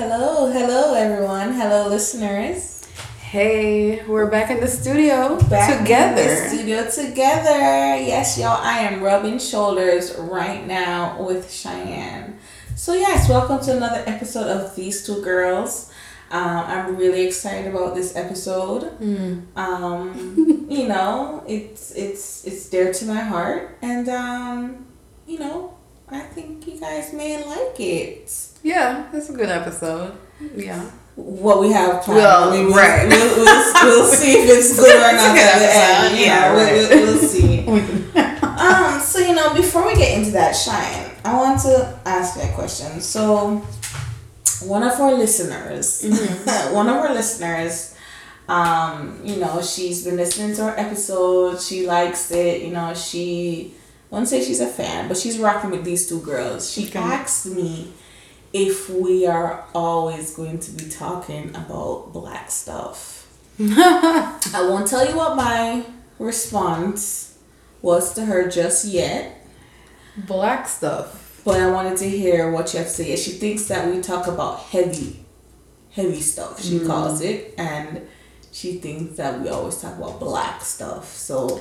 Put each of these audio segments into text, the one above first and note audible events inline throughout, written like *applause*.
Hello, hello everyone. Hello listeners. Hey, we're back in the studio Back together. in the studio together. Yes, y'all, I am rubbing shoulders right now with Cheyenne. So yes, welcome to another episode of These Two Girls. Um, I'm really excited about this episode. Hmm. Um, *laughs* you know, it's it's it's dear to my heart, and um, you know, I think you guys may like it. Yeah, it's a good episode. Yeah. what we have planned. Well, we'll, right. We'll, we'll, we'll *laughs* see if it's good or not at the end. yeah, know, we'll, we'll, we'll see. *laughs* um, so you know, before we get into that, Shine, I want to ask you a question. So, one of our listeners, Mm-hmm. *laughs* one of our listeners, um, you know, she's been listening to our episode. She likes it. You know, she. I won't say she's a fan, but she's rocking with these two girls. She Okay. asked me if we are always going to be talking about black stuff. *laughs* I won't tell you what my response was to her just yet, Black stuff. but I wanted to hear what you have to say. She thinks that we talk about heavy, heavy stuff, she mm. calls it, and she thinks that we always talk about black stuff. So,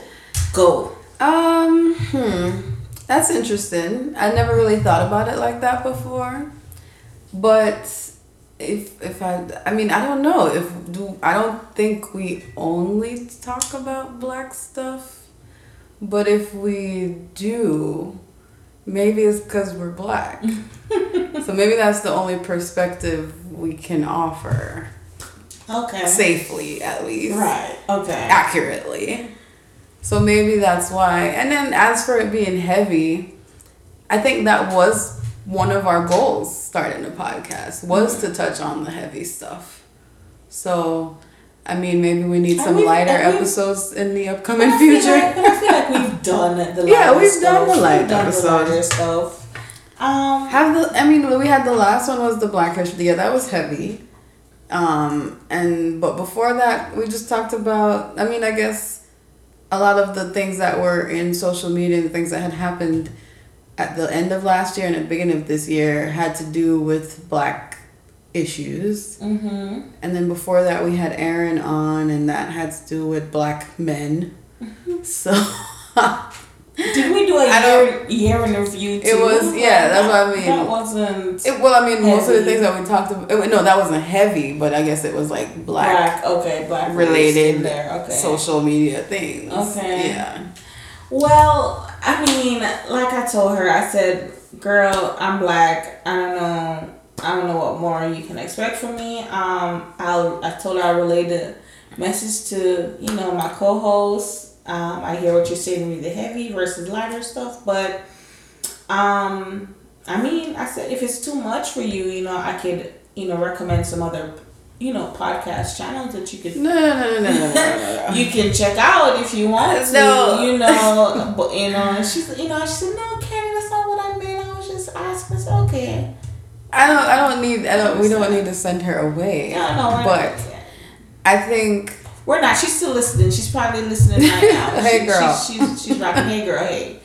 go. Um, hmm. That's interesting. I never really thought about it like that before. But if if I I mean, I don't know. If do I don't think we only talk about black stuff. But if we do, maybe it's cuz we're black. *laughs* so maybe that's the only perspective we can offer Okay. safely at least Right. Okay. accurately. So maybe that's why. And then as for it being heavy, I think that was one of our goals starting the podcast was to touch on the heavy stuff. So I mean maybe we need some we've- lighter and we've- episodes in the upcoming I future. like- I feel like we've *laughs* done the Yeah, lighter we've done stuff. the light We've done the episodes. lighter stuff. Um, Have the I mean we had the last one was the Black History. Yeah, that was heavy. Um and but before that we just talked about I mean I guess a lot of the things that were in social media and things that had happened at the end of last year and at the beginning of this year had to do with black issues. hmm And then before that we had Aaron on and that had to do with black men. So *laughs* Did we do a I year year in review too? It was- yeah, that's what I mean. That wasn't It, well, I mean, most of the things that we talked about. it- no, that wasn't heavy, but I guess it was like black, black. Okay, black related there. Okay. social media things. Okay. Yeah. Well, I mean, like I told her, I said, "Girl, I'm black. I don't know. I don't know what more you can expect from me." Um, I'll. I told her I relayed the message to you know my co-host. Um, I hear what you're saying with the heavy versus lighter stuff, but um, I mean, I said if it's too much for you, you know, I could you know recommend some other you know podcast channels that you could No, no, no, no, no, no, no, *laughs* you can check out if you want to. No. You know, but you know, and she's you know, she said, No, Karen, that's not what I meant. I was just asking. I said, Okay. I don't. I don't need. I don't. We don't need to send her away. No, no, But. I think. We're not. She's still listening. She's probably listening right now. *laughs* Hey, She- girl. She's, she's, she's rocking. Hey girl, hey.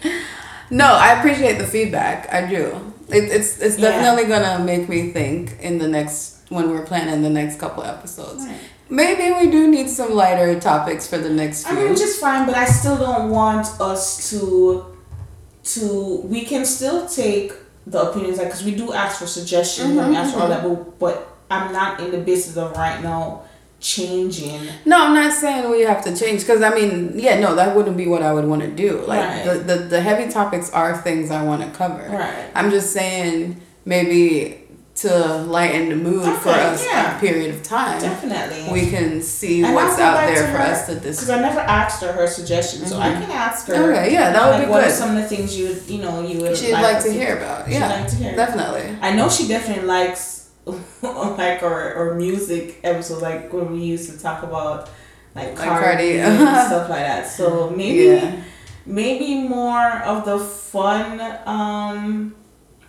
No, I appreciate the feedback. I do. It, it's it's Yeah. definitely gonna make me think in the next when we're planning the next couple episodes. Right. Maybe we do need some lighter topics for the next I mean, which is fine, but I still don't want us to to we can still take the opinions like because we do ask for suggestions and we Mhm, ask for all that, but, but I'm not in the business of right now changing. No, I'm not saying we have to change because I mean, yeah, no, that wouldn't be what I would want to do. Like Right. the, the the heavy topics are things I want to cover. Right. I'm just saying maybe to lighten the mood for us yeah. a period of time, Definitely. we can see And what's out there for her, us to Because. I never asked her her suggestions, so I mm-hmm. can ask her. Okay, yeah, that would like, be what are some of the things you would, you know, you would She'd like us to hear about. she'd Yeah, like to hear. definitely. I know she definitely likes *laughs* like our, our music episodes, like when we used to talk about like, Like Cardi, and *laughs* stuff like that. So maybe Yeah. maybe more of the fun. Um,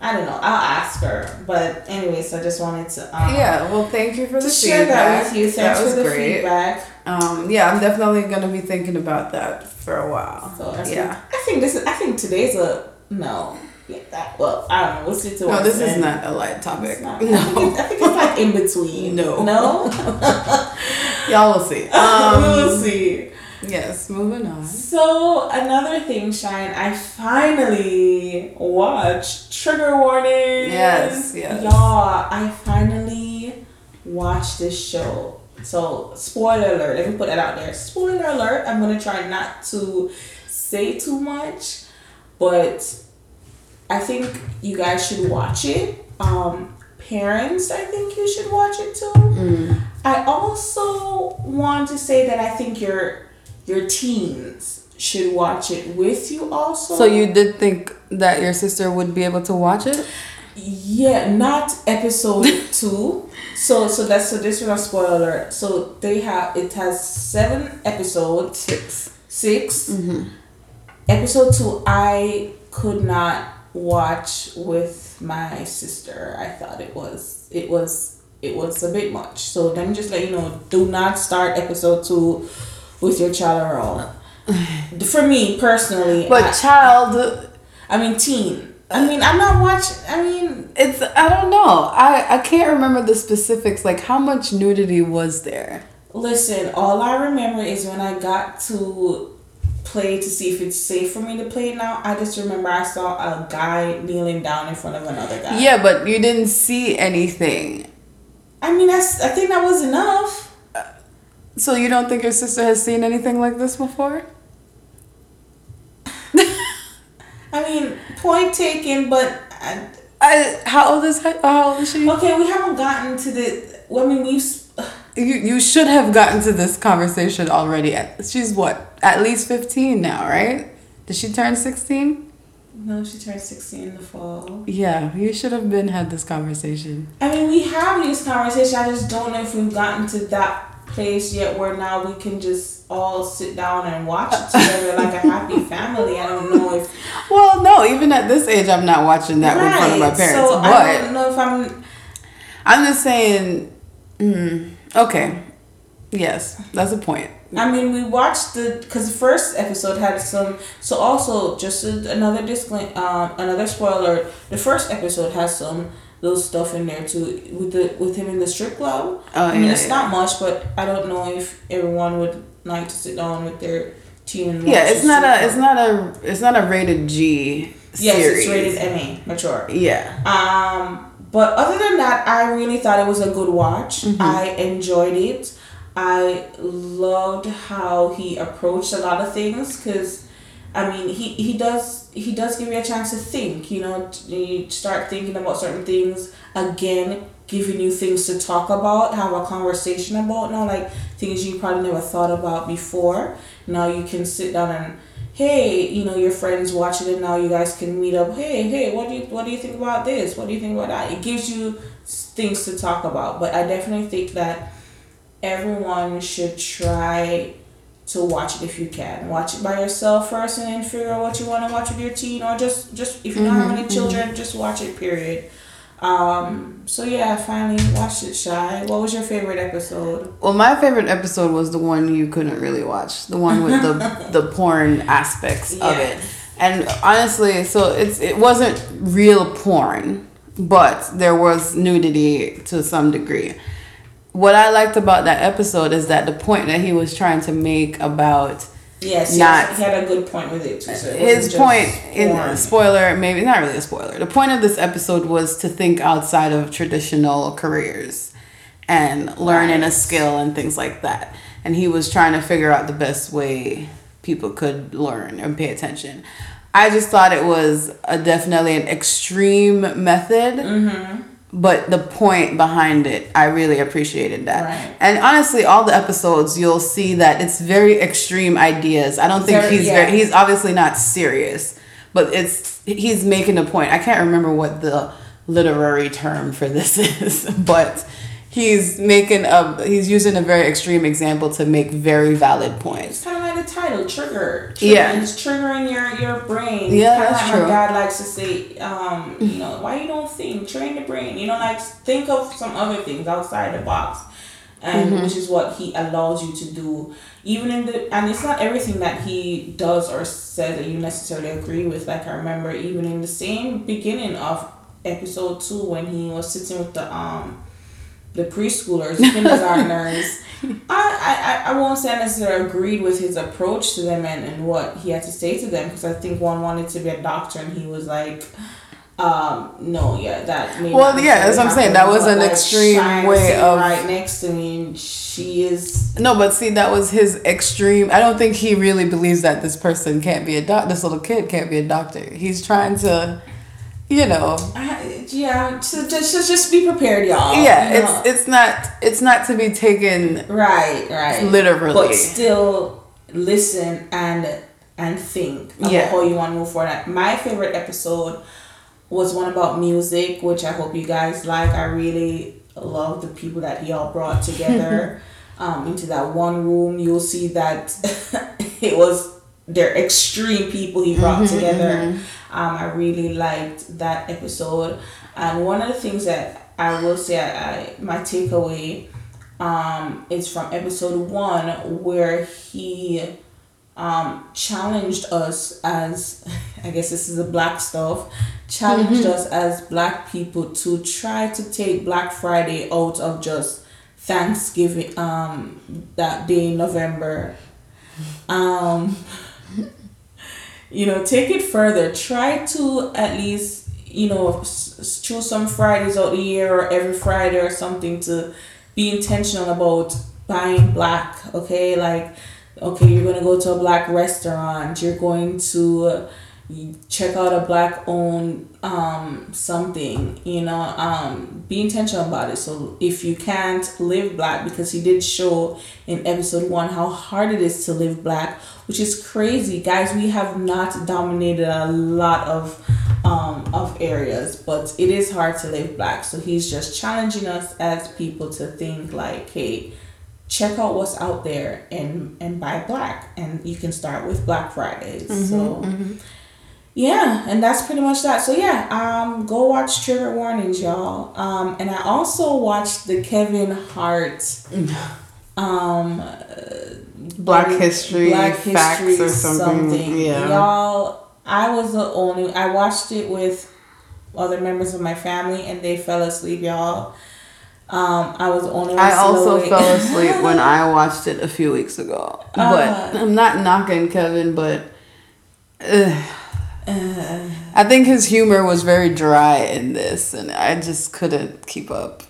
I don't know. I'll ask her. But anyways, I just wanted to um, Yeah, well, thank you for the share feedback. that with you. Thanks that was great. feedback. Um, yeah, I'm definitely gonna be thinking about that for a while. So I yeah. think, I think this is. I think today's a no. Yeah, that, well, I don't know. We'll see to No, this is not a light topic. Not. *laughs* I, think No. I think it's like in between. No. No? *laughs* Y'all will see. *laughs* we Um, will see. yes, moving on. So another thing, Shine, I finally watched Trigger Warning. Yes, yes. Y'all, I finally watched this show. So spoiler alert, let me put that out there. Spoiler alert, I'm gonna try not to say too much, but I think you guys should watch it. Um parents, I think you should watch it too. Mm. I also want to say that I think your your teens should watch it with you also. So you did think that your sister would be able to watch it? Yeah, not episode *laughs* two. So so that's so this is a spoiler. So they have it has seven episodes. Six. 6 Mm-hmm. Episode two I could not watch with my sister. I thought it was it was it was a bit much. So let me just let you know, do not start episode two with your child around. *sighs* For me personally, But I, child, I mean teen. I mean I'm not watching I mean it's I don't know. I I can't remember the specifics. Like how much nudity was there? Listen, all I remember is when I got to play to see if it's safe for me to play now. I just remember I saw a guy kneeling down in front of another guy. Yeah, but you didn't see anything. I mean, that's. I think that was enough. So you don't think your sister has seen anything like this before? I mean, point taken, but I, I, how old is how old is she? okay, we haven't gotten to the. I mean, we've. You you should have gotten to this conversation already. At, she's what at least fifteen now, right? Did she turn sixteen? No, she turned sixteen in the fall. Yeah, you should have been had this conversation. I mean, we have these conversations. I just don't know if we've gotten to that place yet where now we can just all sit down and watch it *laughs* together like a happy family. I don't know if Well, no, even at this age, I'm not watching that in front of my parents. So I don't know if I'm. I'm just saying. Mm, okay. Yes, that's a point. I mean, we watched the because the first episode had some. So also, just a, another disclaim, um, another spoiler. The first episode has some little stuff in there too with the with him in the strip club. Oh, I mean, yeah, it's yeah. not much, but I don't know if everyone would like to sit down with their teen Yeah, it's not a. It's not a. It's not a rated G Yes, series. it's rated MA, mature. Yeah. Um, but other than that, I really thought it was a good watch. Mm-hmm. I enjoyed it. I loved how he approached a lot of things because, I mean, he, he does he does give you a chance to think. You know, you start thinking about certain things again, giving you things to talk about, have a conversation about. Now, like things you probably never thought about before. Now you can sit down and hey, you know, your friends watching it now, you guys can meet up. Hey, hey, what do you what do you think about this? What do you think about that? It gives you things to talk about. But I definitely think that everyone should try to watch it if you can. Watch it by yourself first, and then figure out what you want to watch with your teen, or just just if you don't have mm-hmm, any children, mm-hmm. just watch it. Period. Um. So yeah, I finally watched it. Shy. What was your favorite episode? Well, my favorite episode was the one you couldn't really watch, the one with the *laughs* the porn aspects of it. And honestly, so it's it wasn't real porn, but there was nudity to some degree. What I liked about that episode is that the point that he was trying to make about Yes. Not- yes, he had a good point with it too. So it his point in spoiler maybe not really a spoiler the point of this episode was to think outside of traditional careers and learning a skill and things like that and he was trying to figure out the best way people could learn and pay attention i just thought it was a definitely an extreme method Mm-hmm. But the point behind it i really appreciated that Right. and honestly all the episodes you'll see that it's very extreme ideas i don't think Very- he's yeah. very he's obviously not serious but it's he's making a point i can't remember what the literary term for this *laughs* is but he's making a he's using a very extreme example to make very valid points. It's kind of like the title, trigger. trigger. Yeah. It's triggering your, your brain. Yeah, Kinda that's like true. My dad likes to say, um, you know, why you don't think? Train the brain. You know, like think of some other things outside the box. and which is what he allows you to do even in the and it's not everything that he does or says that you necessarily agree with like i remember even in the same beginning of episode two when he was sitting with the um the preschoolers the kindergartners *laughs* I, I i won't say i necessarily agreed with his approach to them and, and what he had to say to them because i think one wanted to be a doctor and he was like um no yeah that Well, yeah, that's what I'm saying. That was an like, extreme way of- right next to me and she is No, but see, that was his extreme. I don't think he really believes that this person can't be a doc. This little kid can't be a doctor. He's trying to, you know, I, yeah so just, just just be prepared y'all yeah. you know. It's it's not it's not to be taken right right literally. but still listen and and think about Yeah. how you want to move forward. My favorite episode was one about music, which I hope you guys like. I really love the people that he all brought together *laughs* um, into that one room. You'll see that *laughs* it was they're extreme people he brought together. Um, I really liked that episode, and one of the things that I will say, I, I my takeaway um, is from episode one where he um, challenged us as *laughs* I guess this is the black stuff challenged us as black people to try to take Black Friday out of just Thanksgiving um that day in November. Um you know take it further. Try to at least you know choose some Fridays out the year or every Friday or something to be intentional about buying black okay? Like okay you're to go to a black restaurant. You're going to check out a black owned um something you know um be intentional about it. So if you can't live black because he did show in episode one how hard it is to live black which is crazy. Guys we have not dominated a lot of um of areas but it is hard to live black. So he's just challenging us as people to think like hey check out what's out there and and buy black. And you can start with black fridays. So yeah and that's pretty much that so yeah um go watch trigger warnings y'all um and i also watched the kevin hart *sighs* um Black history, Black facts History or something. Yeah. Y'all, I was the only. I watched it with other members of my family, and they fell asleep. Y'all, um, I was the only. I also slowly- fell asleep *laughs* when I watched it a few weeks ago. But I'm not knocking Kevin, but uh, I think his humor was very dry in this, and I just couldn't keep up.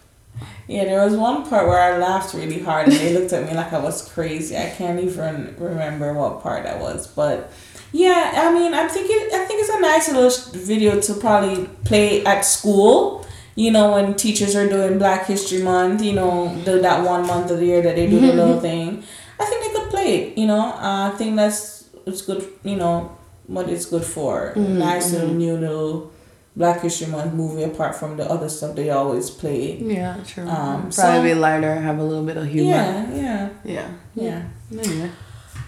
Yeah, there was one part where I laughed really hard, and they looked at me like I was crazy. I can't even remember what part that was, but yeah, I mean, I think it. I think it's a nice little video to probably play at school. You know, when teachers are doing Black History Month, you know, the, that one month of the year that they do the little *laughs* thing. I think they could play it. You know, uh, I think that's it's good. You know, what it's good for. Nice little new little Black History Month movie apart from the other stuff they always play. Yeah, true. Um, Probably so- be lighter, have a little bit of humor. Yeah, yeah, Yeah. yeah. Anyway.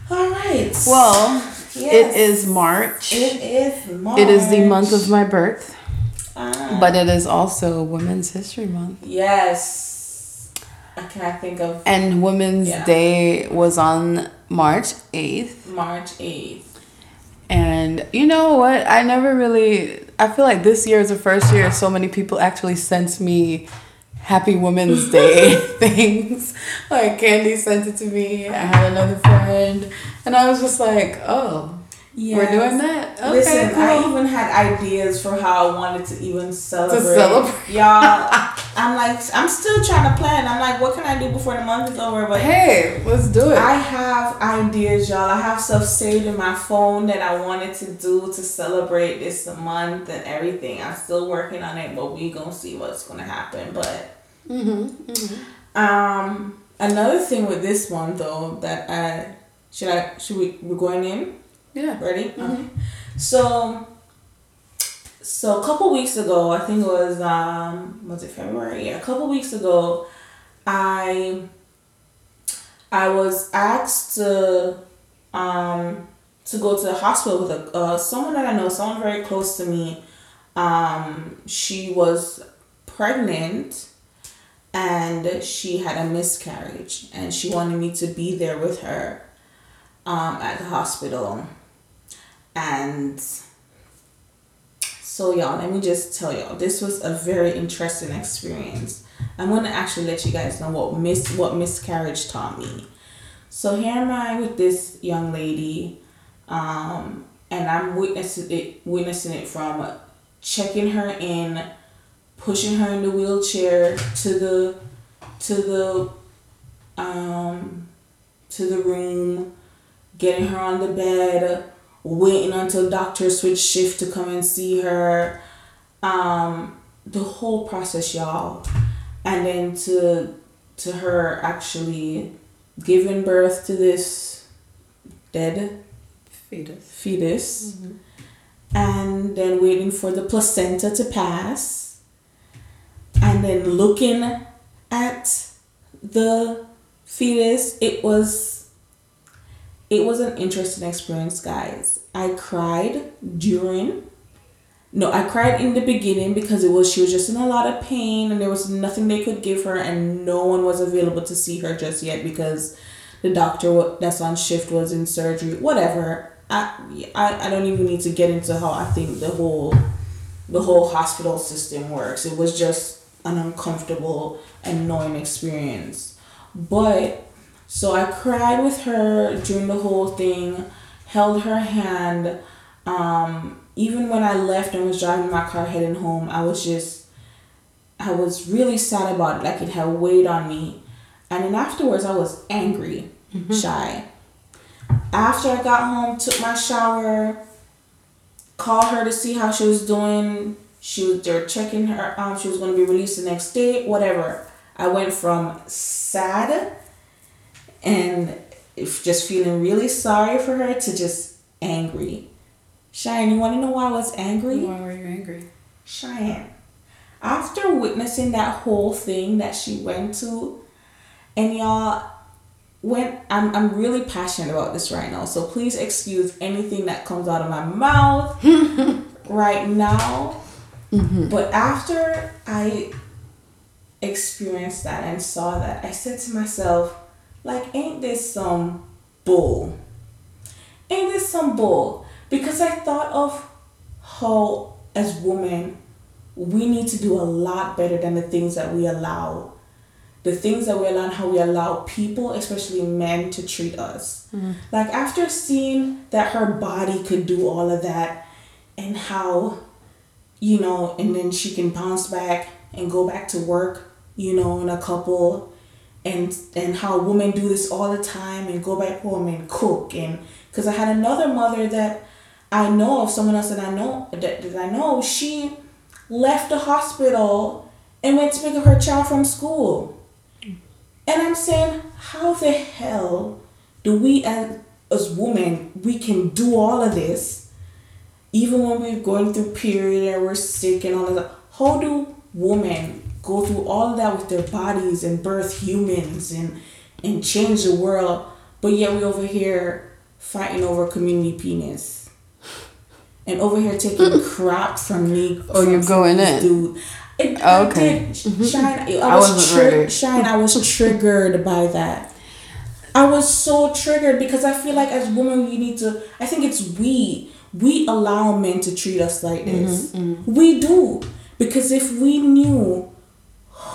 All right. Well, Yes. it is March. It is March. It is the month of my birth, Ah. but it is also Women's History Month. yes. I can't think of And Women's Yeah. Day was on March 8th. March eighth. And you know what? I never really. I feel like this year is the first year so many people actually sent me Happy Women's *laughs* Day *laughs* things. Like Candy sent it to me. I had another friend, and I was just like, "Oh, we're doing that." Okay, Listen, cool. I even had ideas for how I wanted to even celebrate. To celebrate. Y'all, I'm like, I'm still trying to plan. I'm like, what can I do before the month is over? But hey, let's do it. I have ideas, y'all. I have stuff saved in my phone that I wanted to do to celebrate this month and everything. I'm still working on it, but we gonna see what's gonna happen. But um, another thing with this one though that I should I should we we're going in yeah. ready? Okay. So. So a couple weeks ago, I think it was um was it February? Yeah, a couple weeks ago, I I was asked to um to go to the hospital with a uh, someone that I know, someone very close to me. Um, she was pregnant, and she had a miscarriage and she wanted me to be there with her um, at the hospital and so y'all let me just tell y'all this was a very interesting experience. I'm to actually let you guys know what mis what miscarriage taught me. So here am i with this young lady um, and i'm witnessing it witnessing it from checking her in pushing her in the wheelchair to the to the um to the room, getting her on the bed, waiting until doctor switch shift to come and see her. Um the whole process, y'all. And then to to her actually giving birth to this dead fetus. Fetus. Mm-hmm. And then waiting for the placenta to pass and then looking at the fetus, it was it was an interesting experience, guys. I cried during no, I cried in the beginning because it was she was just in a lot of pain and there was nothing they could give her and no one was available to see her just yet because the doctor that's on shift was in surgery. Whatever. I, I, I don't even need to get into how I think the whole the whole hospital system works. It was just an uncomfortable, annoying experience. But so I cried with her during the whole thing, held her hand. Um, even when I left and was driving my car heading home, I was just, I was really sad about it. Like it had weighed on me. And then afterwards, I was angry, mm-hmm. shy. After I got home, took my shower, called her to see how she was doing, she was they're checking her um she was going to be released the next day whatever i went from sad and just feeling really sorry for her to just angry. Cheyenne you want to know why i was angry? Why were you angry? Cheyenne after witnessing that whole thing that she went to and y'all when I'm, I'm really passionate about this right now so please excuse anything that comes out of my mouth *laughs* right now. Mm-hmm. But after I experienced that and saw that, I said to myself, like, ain't this some bull? Ain't this some bull? Because I thought of how, as women, we need to do a lot better than the things that we allow. The things that we allow and how we allow people, especially men, to treat us. Mm-hmm. Like, after seeing that her body could do all of that and how you know, and then she can bounce back and go back to work, you know, in a couple and and how women do this all the time and go back home and cook and because I had another mother that I know of someone else that I know that, that I know she left the hospital and went to pick up her child from school. And I'm saying, how the hell do we as as women we can do all of this even when we're going through period and we're sick and all of that, how do women go through all of that with their bodies and birth humans and and change the world, but yet we over here fighting over community penis. And over here taking *laughs* crap from me. Oh, from, you're going in. Dude. It, oh, okay. *laughs* Shine, I, I was tri- Shine, I was triggered by that. I was so triggered because I feel like as women we need to I think it's we we allow men to treat us like mm-hmm, this. Mm-hmm, mm-hmm. We do. Because if we knew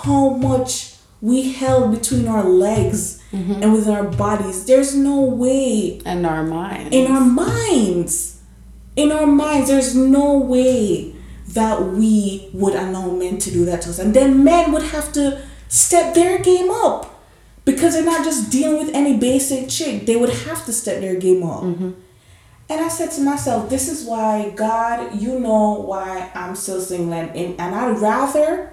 how much we held between our legs mm-hmm. and within our bodies, there's no way. In our minds. In our minds. In our minds, there's no way that we would allow men to do that to us. And then men would have to step their game up. Because they're not just dealing with any basic chick. They would have to step their game up. Mm-hmm. And I said to myself, this is why, God, you know why I'm still single. And, and, and I'd rather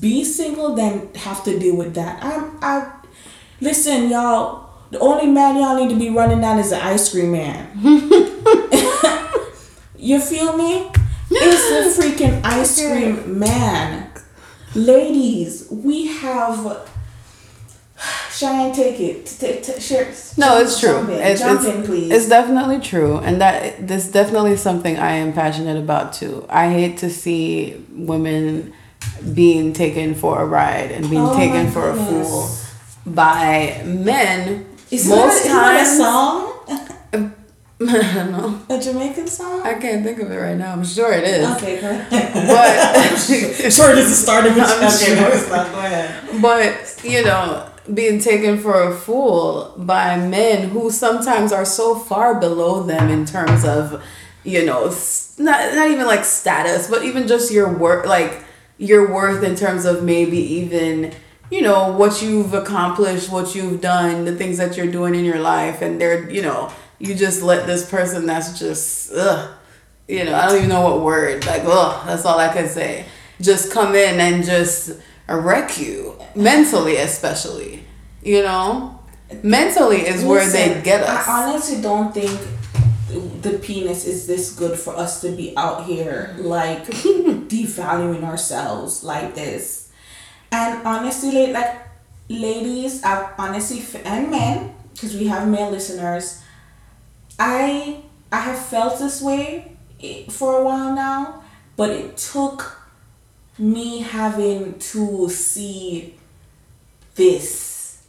be single than have to deal with that. I'm, I, listen, y'all, the only man y'all need to be running down is the ice cream man. *laughs* you feel me? It's the freaking ice cream man. Ladies, we have Cheyenne, take it. T- t- share, no, it's true. In. It's, Jump it's, in, please. It's definitely true, and that this definitely something I am passionate about too. I hate to see women being taken for a ride and being Oh taken for a fool by men. Is most that, times, that a song? I don't know. A Jamaican song? I can't think of it right now. I'm sure it is. Okay, go ahead. But *laughs* sure, it is the start of *laughs* I'm okay, sure. Go ahead. but you know, being taken for a fool by men who sometimes are so far below them in terms of, you know, not not even like status, but even just your work, like your worth in terms of maybe even you know what you've accomplished, what you've done, the things that you're doing in your life, and they're you know you just let this person that's just ugh, you know I don't even know what word like ugh that's all I can say just come in and just wreck you mentally especially you know? Mentally is where they get us. I honestly don't think the penis is this good for us to be out here mm-hmm. like *laughs* devaluing ourselves like this. And honestly, like, like ladies, I honestly f- and men, because we have male listeners, I I have felt this way eh, for a while now, but it took me having to see this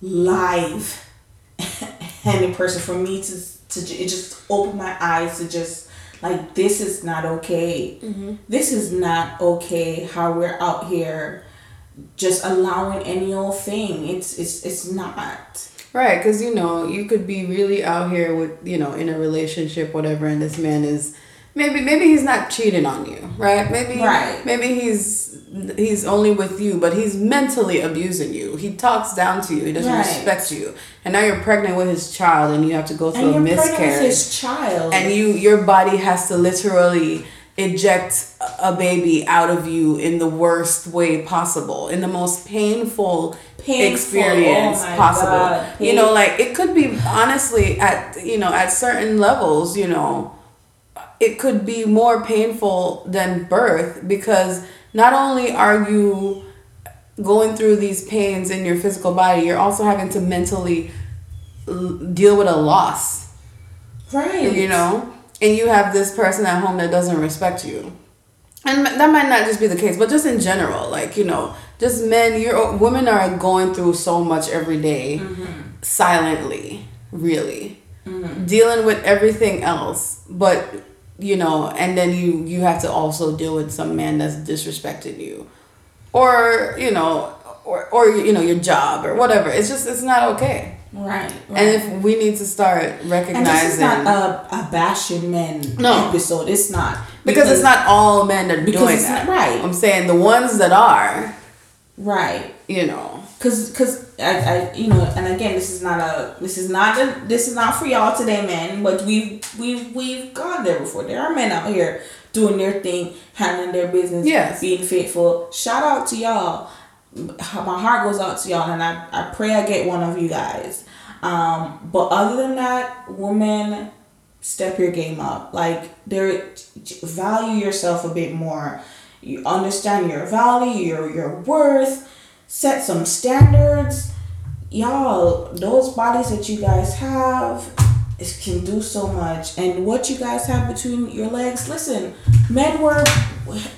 live *laughs* and in person for me to to it just opened my eyes to just like this is not okay. Mm-hmm. This is not okay how we're out here just allowing any old thing. It's it's it's not. Right, because you know, you could be really out here with, you know, in a relationship, whatever, and this man is maybe maybe he's not cheating on you, right? Maybe Right. maybe he's he's only with you, but he's mentally abusing you. He talks down to you. He doesn't Right. respect you, and now you're pregnant with his child, and you have to go through And a you're pregnant with miscarriage, his child. and you your body has to literally eject a baby out of you in the worst way possible, in the most painful Painful. experience Oh possible. God. You know, like it could be honestly at you know at certain levels, you know, it could be more painful than birth because not only are you going through these pains in your physical body, you're also having to mentally l- deal with a loss. Right. you know? And you have this person at home that doesn't respect you. And that might not just be the case but just in general like you know just men you're women are going through so much every day mm-hmm. silently really. Mm-hmm. Dealing with everything else but you know and then you you have to also deal with some man that's disrespecting you or you know or, or you know your job or whatever it's just it's not okay Right. right. and if we need to start recognizing And this is not a, a bashing men No. episode. It's not because, it's not all men that are doing that. not- right. I'm saying the ones that are, right. you know. Cause, cause I, I, you know, and again, this is not a, this is not a, this is not for y'all today, men. But we've, we've, we've gone there before. There are men out here doing their thing, handling their business, Yes. being faithful. Shout out to y'all. My heart goes out to y'all, and I, I pray I get one of you guys. Um, but other than that, woman, step your game up. Like there, value yourself a bit more. You understand your value, your your worth. Set some standards. Y'all, those bodies that you guys have, it can do so much. And what you guys have between your legs. Listen, men were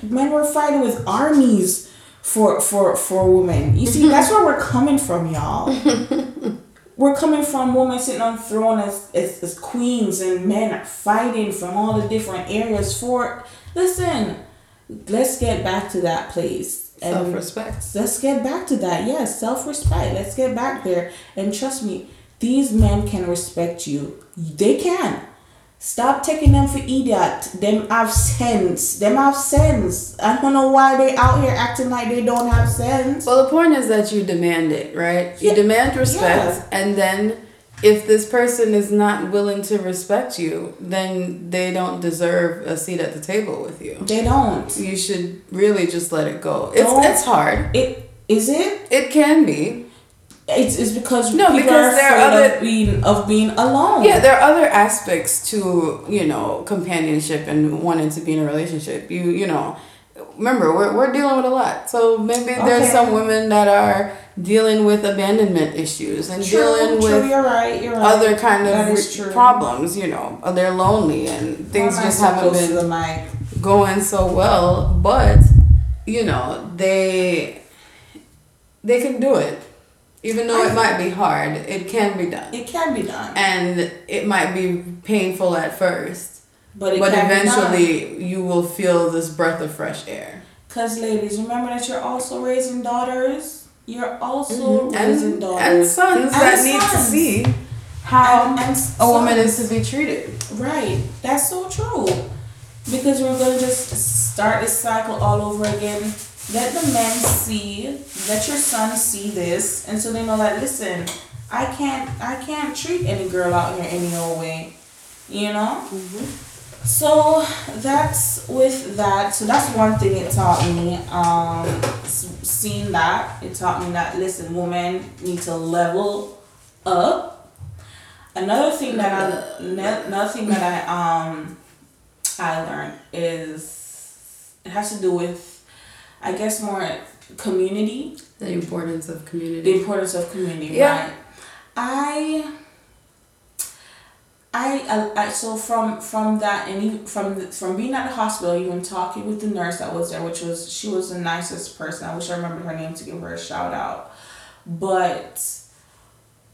men were fighting with armies for for for women. You see, mm-hmm. that's where we're coming from, y'all *laughs* we're coming from women sitting on throne as, as, as queens and men fighting from all the different areas for listen let's get back to that place Self respect. let's get back to that. Yes self-respect. Let's get back there. And trust me these men can respect you. They can. Stop taking them for idiot. Them have sense. Them have sense. I don't know why they out here acting like they don't have sense. Well, the point is that you demand it, right? You demand respect, yeah. and then if this person is not willing to respect you, then they don't deserve a seat at the table with you. they don't You should really just let it go. It's Don't- it's hard. It is it? It can be. It's, it's because No, people because are there are afraid other- of being of being alone. Yeah, there are other aspects to you know companionship and wanting to be in a relationship. You you know, remember we're we're dealing with a lot. So maybe there's some women that are dealing with abandonment issues and true, dealing true. with You're right. You're right. other kind of problems. You know, Uh, they're lonely and things I just haven't been going so well. But you know, they they can do it. Even though it might be hard, it can be done. It can be done. And it might be painful at first, but, but eventually you will feel this breath of fresh air. Because, ladies, remember that you're also raising daughters. You're also Mhm. raising and, daughters. and sons And that need to see how And- and a woman is to be treated. Right. That's so true. Because we're gonna just start this cycle all over again. Let the men see, let your sons see this, and so they know that listen, I can't, I can't treat any girl out here any old way, you know. So that's with that. So that's one thing it taught me. Um, seeing that it taught me that listen, women need to level up. Another thing that I another thing that I um I learned is it has to do with I guess more community, The importance of community. the importance of community. Yeah. Right. I. I, I, I so from from that and even from the, from being at the hospital, even talking with the nurse that was there, which was she was the nicest person. I wish I remembered her name to give her a shout out, but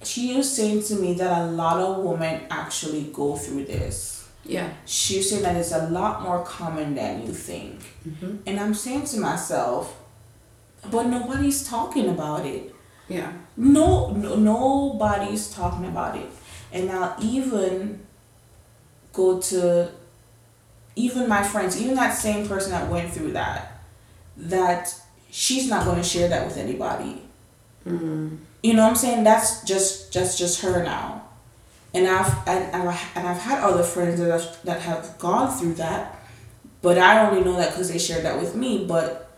she was saying to me that a lot of women actually go through this. Yeah. She was saying that it's a lot more common than you think, hmm and I'm saying to myself, but nobody's talking about it. Yeah. No, no, nobody's talking about it. And I'll even go to even my friends, even that same person that went through that, that she's not going to share that with anybody. Mm. You know what I'm saying? That's just just just her now. And I've and, and, I, and I've had other friends that have, that have gone through that, but I only know that because they shared that with me. But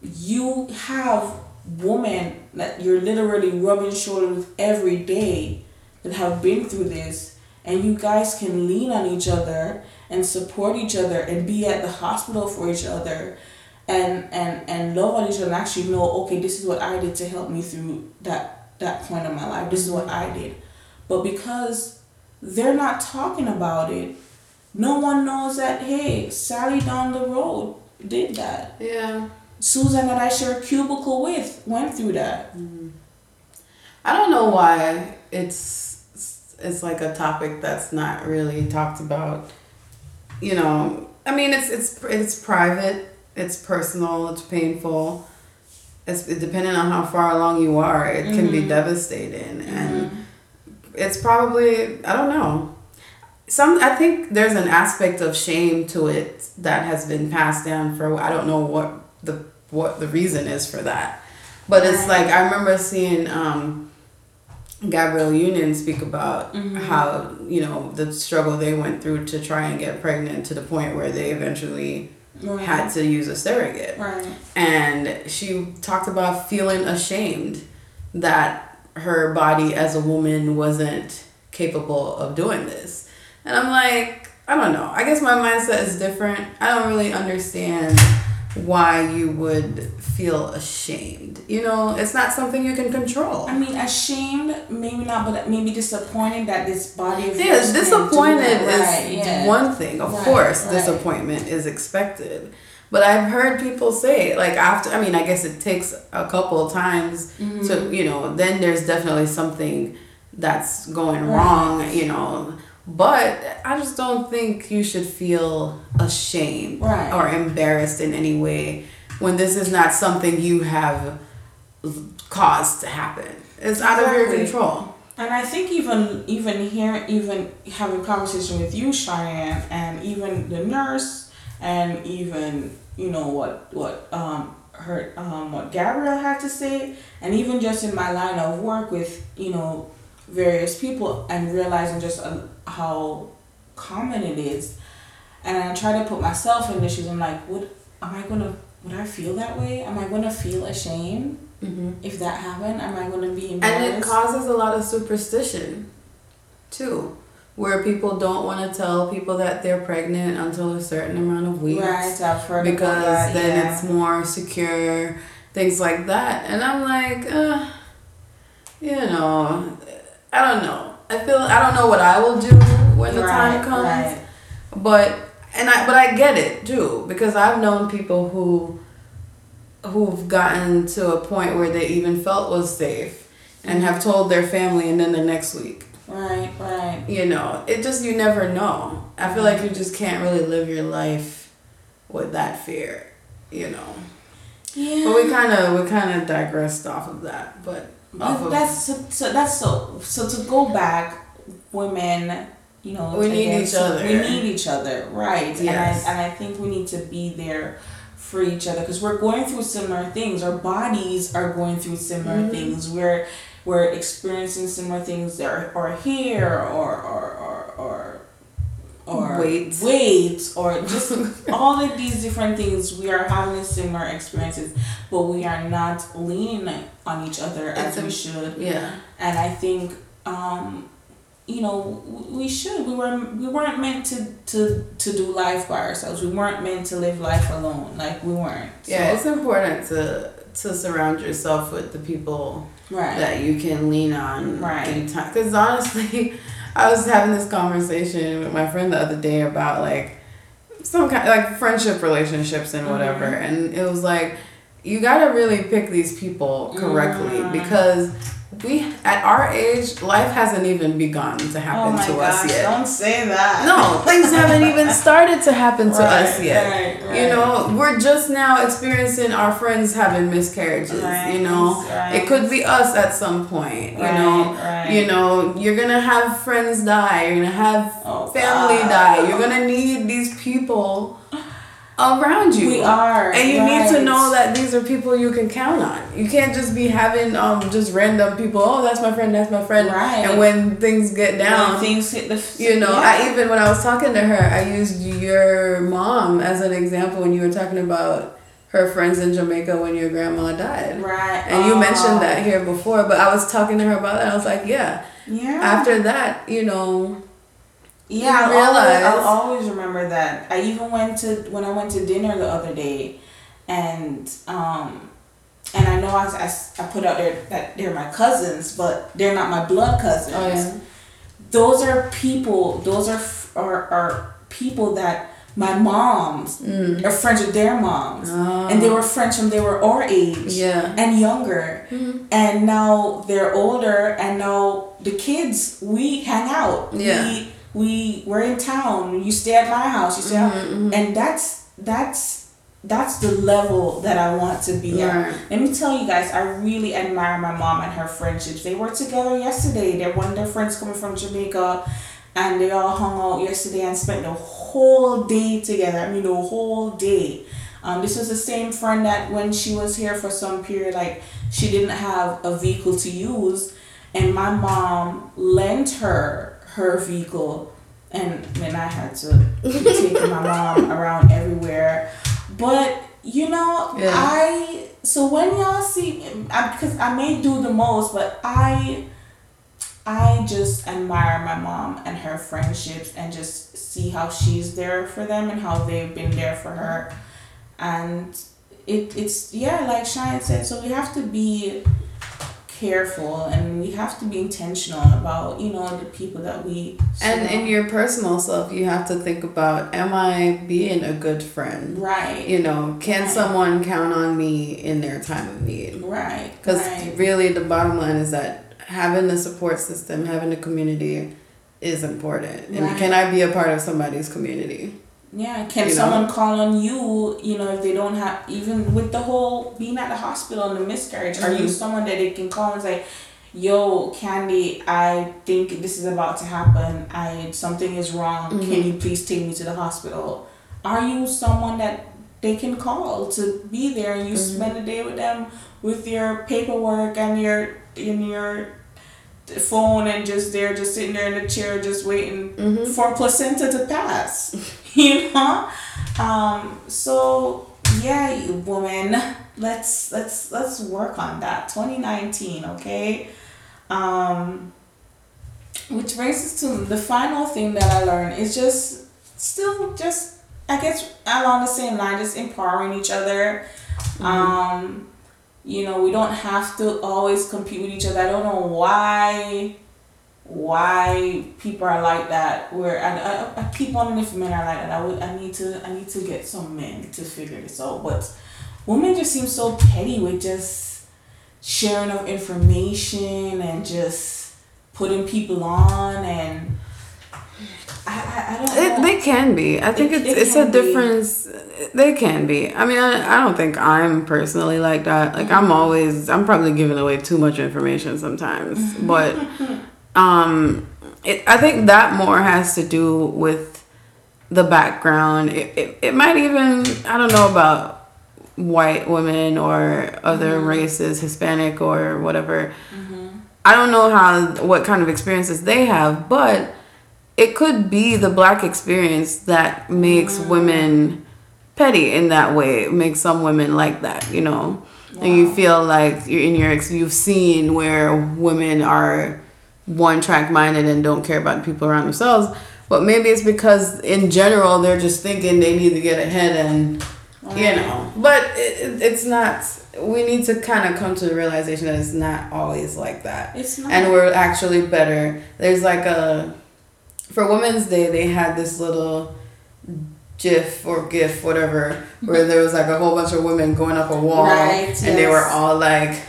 you have women that you're literally rubbing shoulders with every day that have been through this, and you guys can lean on each other and support each other and be at the hospital for each other and and and love on each other and actually know okay this is what i did to help me through that that point of my life. This is what i did. But because they're not talking about it no one knows that hey sally down the road did that. Yeah. susan that i share a cubicle with went through that. Mm-hmm. I don't know why it's it's like a topic that's not really talked about. You know, I mean, it's it's it's private, it's personal, it's painful. It's depending on how far along you are, it can be Mhm. devastating, and it's probably I don't know. Some I think there's an aspect of shame to it that has been passed down for I don't know what the what the reason is for that, but it's like I remember seeing um, Gabrielle Union speak about Mhm. how you know the struggle they went through to try and get pregnant to the point where they eventually right had to use a surrogate right and she talked about feeling ashamed that her body as a woman wasn't capable of doing this. And I'm like, I don't know. I guess my mindset is different. I don't really understand why you would feel ashamed. You know, it's not something you can control. I mean, ashamed, maybe not, but maybe disappointed that this body of Yeah, yours can't do disappointed is Right, yeah. one thing. Of Right, course, right. disappointment is expected. But I've heard people say, like, after, I mean, I guess it takes a couple of times Mhm. to, you know, then there's definitely something that's going wrong, you know. But I just don't think you should feel ashamed Right. or embarrassed in any way when this is not something you have caused to happen. It's out of your control. And I think even even here, even having conversation with you, Cheyenne, and even the nurse, and even you know what what um her um what Gabrielle had to say, and even just in my line of work with you know various people, and realizing just uh, how common it is, and I try to put myself in the shoes. I'm like, would am I gonna would I feel that way? Am I gonna feel ashamed Mm-hmm. if that happened? Am I gonna be embarrassed? And it causes a lot of superstition, too, where people don't want to tell people that they're pregnant until a certain amount of weeks. Right, I've heard because that, then yeah. it's more secure, things like that. And I'm like, uh, you know, I don't know. I feel I don't know what I will do when the time comes, right. but and I but I get it too because I've known people who who've gotten to a point where they even felt was safe and have told their family and then the next week. Right, right. You know, it just you never know. I feel like you mm-hmm. just can't really live your life with that fear, you know. Yeah. But we kind of we kind of digressed off of that, but off of, that's so, so that's so so to go back, women, you know, We need each other. We need each other, right? Yes. And I and I think we need to be there for each other because we're going through similar things. Our bodies are going through similar Mhm. things. We're we're experiencing similar things or or here or or or or or Weight. weight or *laughs* just all of these different things. We are having similar experiences but we are not leaning on each other as It's we a- should. Yeah. and I think um, you know we should. We were we weren't meant to to to do life by ourselves. We weren't meant to live life alone. Like we weren't. Yeah, So- it's important to to surround yourself with the people right. that you can lean on Right. Because honestly, *laughs* I was having this conversation with my friend the other day about like some kind like friendship relationships and whatever, Mhm. and it was like you gotta really pick these people correctly Mm. because we at our age life hasn't even begun to oh happen my to gosh us yet. don't say that No, things haven't even *laughs* started to happen to Right, us yet. right, You know, we're just now experiencing our friends having miscarriages. Right, You know, right. it could be us at some point. You know, right. you know, you're gonna have friends die. You're gonna have Oh, family God. die. You're gonna need these people around you. we are And you need to know that these are people you can count on. You can't just be having um just random people. Oh, that's my friend. That's my friend. Right. And when things get down, when things hit the f- you know, yeah. I even when I was talking to her, I used your mom as an example when you were talking about her friends in Jamaica when your grandma died. right And you oh. mentioned that here before, but I was talking to her about that. I was like, yeah. yeah After that, you know, Yeah, you I'll always, always remember that. I even went to when I went to dinner the other day, and um, and I know I, I, I put out there that they're my cousins, but they're not my blood cousins. oh yeah, Those are people. Those are are, are people that my moms mm. are friends with their moms, Oh. and they were friends from they were our age yeah, and younger Mhm. and now they're older and now the kids we hang out Yeah. we we we're in town you stay at my house you stay out Mhm, mhm. and that's that's that's the level that i want to be at. Let me tell you guys i really admire my mom and her friendships. They were together yesterday. They're one of their friends coming from jamaica and they all hung out yesterday and spent the whole day together. I mean the whole day. Um, this was the same friend that when she was here for some period, like she didn't have a vehicle to use, and my mom lent her her vehicle, and then I had to take my mom *laughs* around everywhere. But you know, Yeah. I so when y'all see, because I may do the most, but I. I just admire my mom and her friendships and just see how she's there for them and how they've been there for her and it it's yeah like Shine said so we have to be careful and we have to be intentional about you know the people that we And in your personal self, you have to think about: Am I being a good friend? right You know, can Right. someone count on me in their time of need? right Because right. really, the bottom line is that having a support system, having a community is important. And Right. can I be a part of somebody's community? Yeah can you know? someone call on you you know if they don't have even with the whole being at the hospital and the miscarriage are you Mhm. someone that they can call and say yo candy i think this is about to happen i something is wrong Mhm. can you please take me to the hospital are you someone that they can call to be there and you Mhm. spend a day with them with your paperwork and your in your phone and just there just sitting there in the chair just waiting Mm-hmm. for placenta to pass *laughs* *laughs* you know? Um so yeah you woman. Let's let's let's work on that. 2019 okay? Um which brings us to the final thing that i learned. Is just still just i guess along the same line just empowering each other. Um you know we don't have to always compete with each other. I don't know why why people are like that where I, I, I keep wondering if men are like that I, would, I need to I need to get some men to figure this out but women just seem so petty with just sharing of information and just putting people on and I, I, I don't It, they can be. I think It- it's it it's a be. difference. They can be. I mean, I, I don't think I'm personally like that. Like Mm-hmm. I'm always I'm probably giving away too much information sometimes, *laughs* but um, it, I think that more has to do with the background. It, it it might even I don't know about white women or other Mm-hmm. races, Hispanic or whatever. I don't know how what kind of experiences they have, but it could be the black experience that makes women petty in that way. It makes some women like that, you know. And you feel like you're in your ex- you've seen where women are one track minded and don't care about the people around themselves. But maybe it's because in general they're just thinking they need to get ahead and you know. But it, it, it's not. We need to kind of come to the realization that it's not always like that It's not. and we're actually better. There's like a for Women's Day they had this little GIF or GIF whatever where mm-hmm. there was like a whole bunch of women going up a wall Right, and they were all like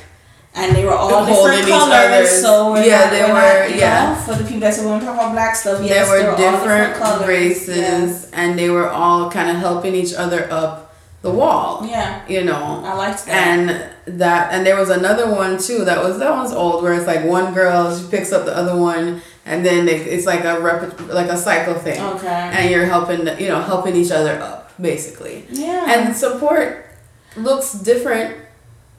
and they were all Holding different colors, so yeah, not, they we're not, yeah. know, for the people that said when we talk about black stuff, yes, there were different colors. races Yes. and they were all kind of helping each other up the wall. Yeah, You know. I liked that. and that and there was another one too that was that one's old where it's like one girl she picks up the other one and then they, it's like a rep, like a cycle thing okay. and you're helping you know helping each other up basically yeah. and support looks different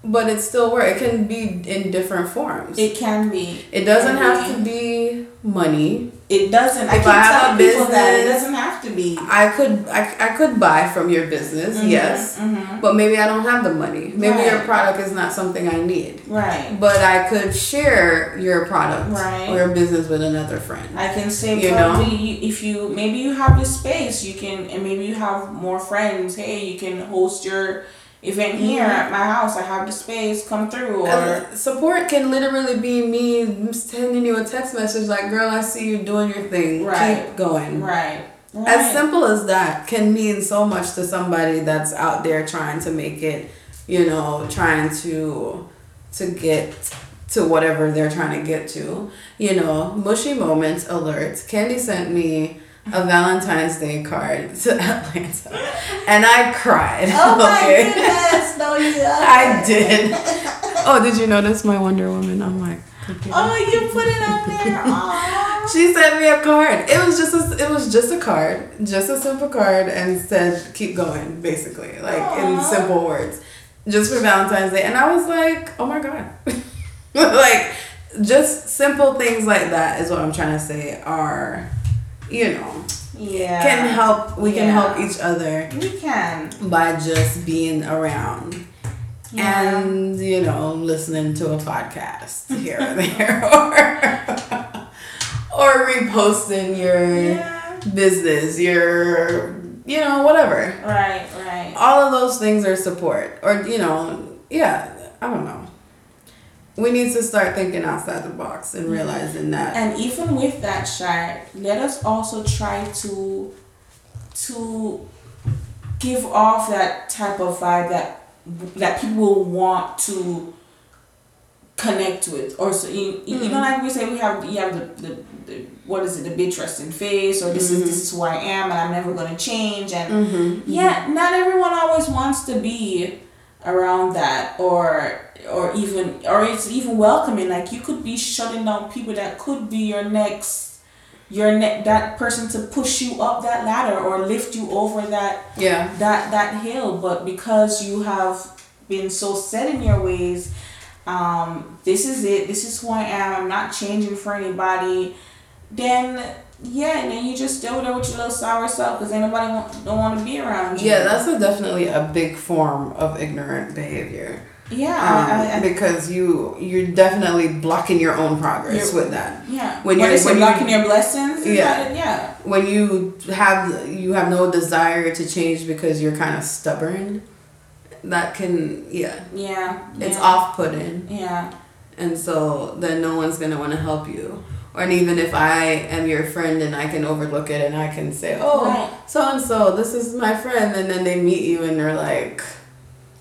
but it still works it can be in different forms it can be. it doesn't have to be money It doesn't. I If keep I have a telling people that it doesn't have to be. i could I, I could buy from your business yes Mm-hmm. but maybe i don't have the money maybe your product is not something i need Right. but I could share your product Right. or your business with another friend. I can say You know? if you maybe you have this space, you can and maybe you have more friends. Hey, you can host your event here at my house. I have the space. Come through. Or Uh, support can literally be me sending you a text message like, "Girl, I see you doing your thing. Right. Keep going." right. right. As simple as that can mean so much to somebody that's out there trying to make it, you know, trying to to get to whatever they're trying to get to. You know, mushy moments alert. Candy sent me a Valentine's Day card to *laughs* Atlanta, and I cried. Oh my okay? goodness! No, you. *laughs* I did. Oh, did you notice my Wonder Woman on my computer? Oh, you put it up there. *laughs* Aw. She sent me a card. It was just a, it was just a card, just a simple card, and said keep going, basically, like in simple words, just for Valentine's Day. And I was like, oh my god, like just simple things like that is what I'm trying to say are, you know, Yeah. can help. We can help each other We can. by just being around. Yeah. and you know listening to a podcast *laughs* here or there *laughs* or or reposting your Yeah. business your you know whatever Right. Right. all of those things are support or you know yeah i don't know we need to start thinking outside the box and realizing that And even with that, Shai, let us also try to to give off that type of vibe that that people want to connect with, or so you, you Mm-hmm. know, like we say, we have you have the, the, the what is it, the big trusting face, or this is this is who I am, and I'm never gonna change, and Mhm. yeah, not everyone always wants to be around that or or even or it's even welcoming like you could be shutting down people that could be your next your ne- that person to push you up that ladder or lift you over that yeah. that that hill. But because you have been so set in your ways um this is it. This is who i am. I'm not changing for anybody. Then yeah and then you just deal with it with your little sour self because anybody want, don't want to be around you. Yeah that's a, definitely a big form of ignorant behavior. Yeah um, I, I, because you you're definitely blocking your own progress with that. Yeah. When when you're- when you- blocking your blessings? Yeah. that yeah. When you have you have no desire to change because you're kind of stubborn that can yeah. Yeah it's yeah. off-putting. Yeah. And so then no one's gonna want to help you and even if i am your friend and i can overlook it and i can say oh so and so this is my friend and then they meet you and they're like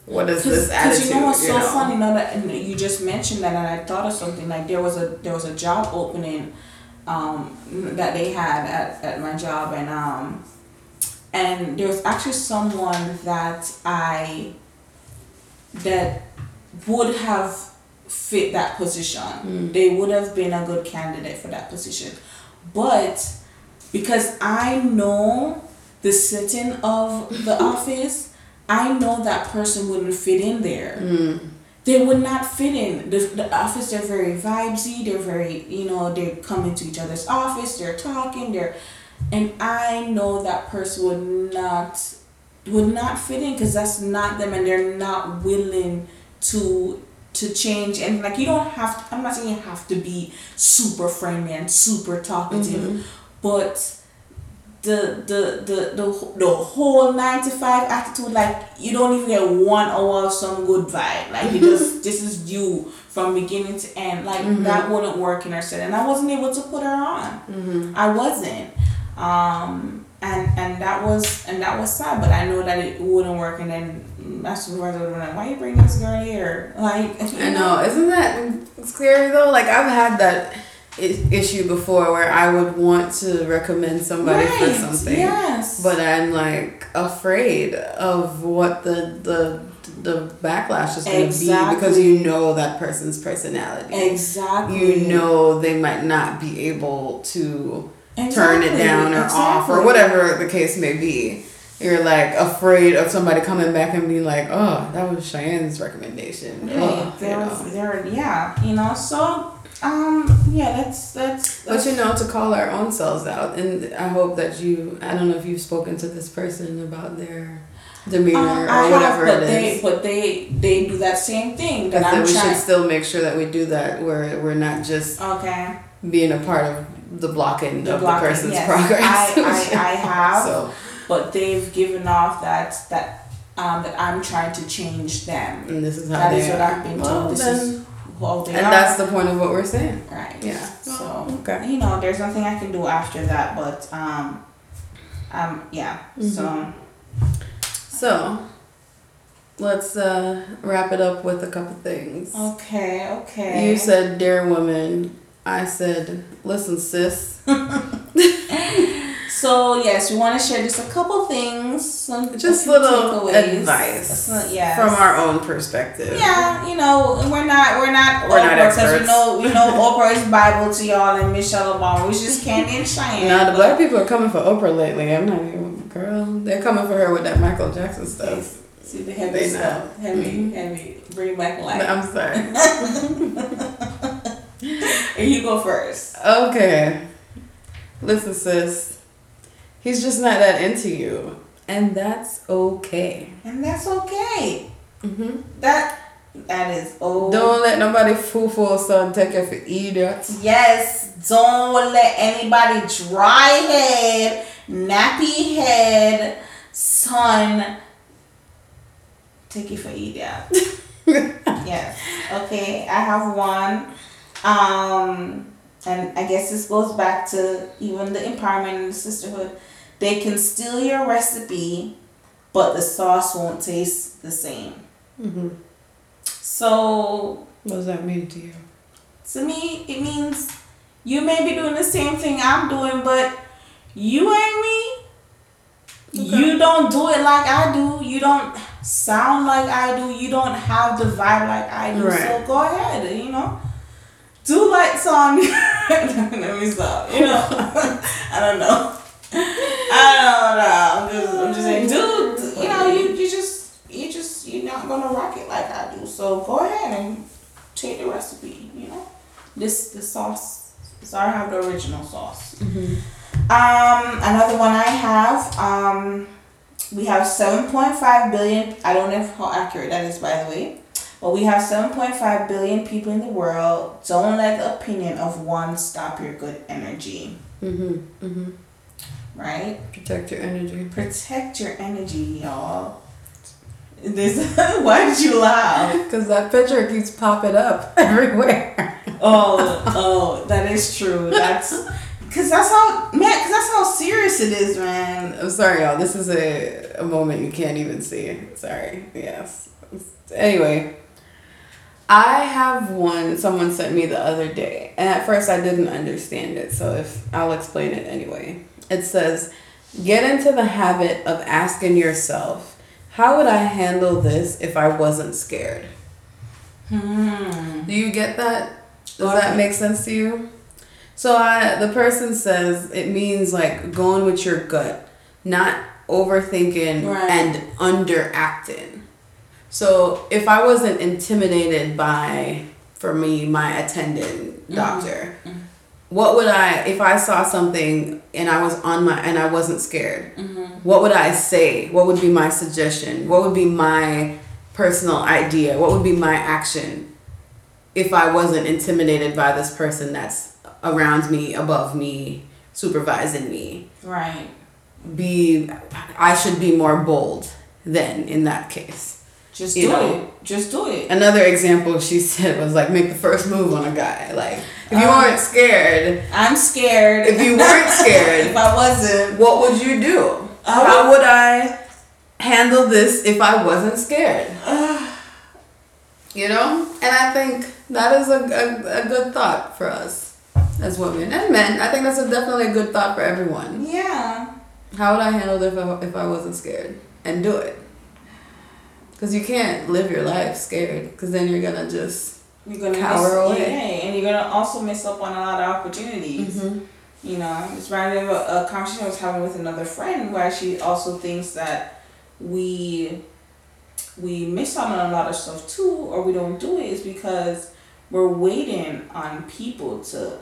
what is this attitude? Because you know what's so know? funny? Now that you just mentioned that, and I thought of something like there was a there was a job opening um, that they had at, at my job, and um, and there was actually someone that I that would have fit that position. Mm. They would have been a good candidate for that position, but because I know the setting of the *laughs* office, I know that person wouldn't fit in there. Mm. They would not fit in. The, the office, they're very vibesy, they're very, you know, they come into each other's office, they're talking, they're, and I know that person would not, would not fit in because that's not them and they're not willing to to change and like you don't have to, I'm not saying you have to be super friendly and super talkative mm-hmm. but the the the the the whole nine to five attitude like you don't even get one hour of some good vibe. Like you just *laughs* this is you from beginning to end. Like mm-hmm. that wouldn't work in our set. And I wasn't able to put her on. Mm-hmm. I wasn't. Um and and that was and that was sad but I know that it wouldn't work. And then my supervisor would be like why you bring this girl here like I know isn't that scary though like I've had that issue before where I would want to recommend somebody right. for something. Yes. But I'm like afraid of what the the the backlash is going to exactly. be because you know that person's personality. Exactly. You know they might not be able to exactly. turn it down or exactly. off or whatever the case may be. You're like afraid of somebody coming back and being like, "Oh, that was Cheyenne's recommendation." Right. Oh, there, there, yeah, you know. So um. Yeah. That's, that's, that's. But you know, to call our own selves out, and I hope that you. I don't know if you've spoken to this person about their demeanor um, or I whatever have, but it they, is. But they they do that same thing. That I'm we trying. should still make sure that we do that. Where we're not just okay being a part of the blocking the of blocking, the person's yes. progress. I, I, I *laughs* have. so. But they've given off that that um, that I'm trying to change them. And this is how that is what I've been told. This is well, and are. that's the point of what we're saying. Right. Yeah. So okay. you know, there's nothing I can do after that, but um, um, yeah. Mm-hmm. So. So. Let's uh, wrap it up with a couple things. Okay. Okay. You said, "Dear woman," I said, "Listen, sis." *laughs* So yes, we want to share just a couple things, some just little advice, yeah, from our own perspective. Yeah, you know, we're not we're not we're Oprah, not experts. We know we know *laughs* Oprah is Bible to y'all and Michelle Obama. We just Kandi and Cheyenne. No, the black people are coming for Oprah lately. I'm not even girl. They're coming for her with that Michael Jackson stuff. See the heavy they stuff, know. heavy, mm-hmm. heavy. Bring back life. I'm sorry. *laughs* and you go first. Okay. Listen, sis He's just not that into you. And that's okay. And that's okay. Mm-hmm. That that is oh. Don't let nobody fool for son take you for idiots. Yes. Don't let anybody dry head, nappy head, son take you for idiot. *laughs* yes. Okay. I have one. Um and I guess this goes back to even the empowerment and the sisterhood they can steal your recipe, but the sauce won't taste the same. Mm-hmm. So. What does that mean to you? To me, it means you may be doing the same thing I'm doing, but you ain't me. Okay. You don't do it like I do. You don't sound like I do. You don't have the vibe like I do. Right. So go ahead, you know. Do like song. *laughs* Let me stop. You know, *laughs* I don't know. I don't know. I'm just, I'm just saying, dude. You know, you, you just you just you're not gonna rock it like I do. So go ahead and take the recipe. You know, this the sauce. So I have the original sauce. Mm-hmm. Um, another one I have. Um, we have seven point five billion. I don't know how accurate that is, by the way. But we have 7.5 billion people in the world. Don't let the opinion of one stop your good energy. Mm-hmm. Mm-hmm right? Protect your energy. Protect your energy, y'all. This *laughs* why did you laugh? *laughs* Because that picture keeps popping up *laughs* everywhere. oh, oh, that is true. That's because that's how man. Because that's how serious it is, man. I'm sorry, y'all. This is a, a moment you can't even see. Sorry. Yes. Anyway, I have one someone sent me the other day, and at first I didn't understand it, so if I'll explain it anyway. It says, "Get into the habit of asking yourself, how would I handle this if I wasn't scared?" Hmm. Do you get that? Does that make sense to you? So I, the person says it means like going with your gut, not overthinking Right. and underacting. So if I wasn't intimidated by, for me, my attendant doctor, what would I if I saw something and I was on my and I wasn't scared? What would I say? What would be my suggestion? What would be my personal idea? What would be my action if I wasn't intimidated by this person that's around me, above me, supervising me? Right. Be I should be more bold then in that case. Just do know. it. Just do it. Another example she said was like make the first move on a guy. Like if you Um, weren't scared, I'm scared. if you weren't *laughs* scared, if I wasn't, what would you do? How would I handle this if I wasn't scared? *sighs* you know? And I think that is a, a, a good thought for us as women and men. I think that's a, definitely a good thought for everyone. yeah. How would I handle it if I, if I wasn't scared? And do it. Because you can't live your life scared, because then you're going to just. You're gonna Cower miss, away. Yeah, and you're gonna also miss up on a lot of opportunities. Mm-hmm. You know, it's reminded of a, a conversation I was having with another friend where she also thinks that we we miss out on a lot of stuff too, or we don't do it is because we're waiting on people to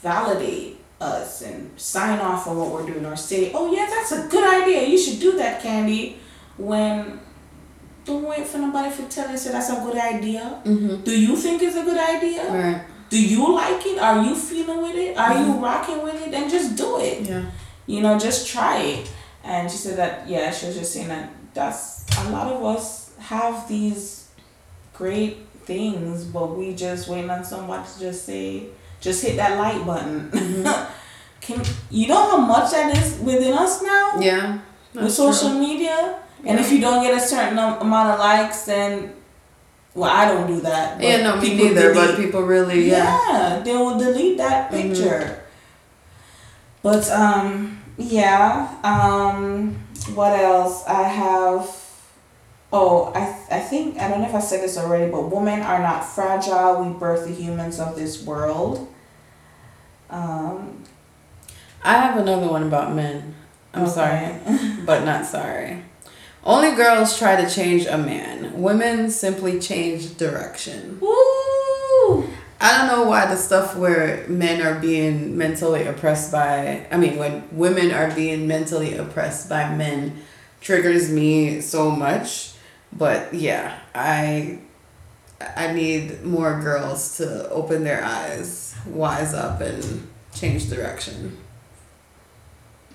validate us and sign off on what we're doing or say, "Oh yeah, that's a good idea. You should do that, Candy." When don't wait for nobody to tell you say that's a good idea. Mm-hmm. Do you think it's a good idea? Right. Do you like it? Are you feeling with it? Are you rocking with it? Then just do it. Yeah. You know, just try it. And she said that, yeah, she was just saying that that's a lot of us have these great things, but we just waiting on somebody to just say, just hit that like button. *laughs* Can you know how much that is within us now Yeah. with social true. media? And if you don't get a certain amount of likes, then well, I don't do that. but Yeah, no, me people neither, but delete- people really, yeah. yeah, they will delete that Mhm. picture. But um, yeah. Um, what else? I have. Oh, I I think I don't know if I said this already, but women are not fragile. We birth the humans of this world. Um, I have another one about men. I'm sorry, but not *laughs* sorry. Only girls try to change a man. Women simply change direction. Woo! I don't know why the stuff where men are being mentally oppressed by, I mean, when women are being mentally oppressed by men triggers me so much. But yeah, I I need more girls to open their eyes, wise up and change direction.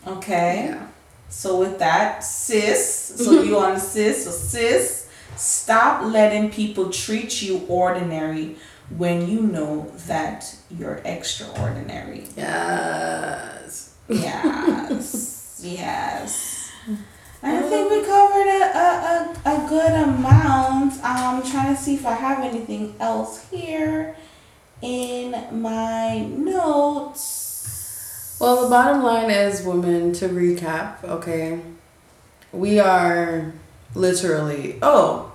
Okay. Yeah. So with that, sis, so mm-hmm. you on sis, so sis, stop letting people treat you ordinary when you know that you're extraordinary. Yes. Yes. *laughs* yes. I oh. think we covered a, a, a, a good amount. I'm trying to see if I have anything else here in my notes. Well, the bottom line is, women, to recap, okay, we are literally, oh,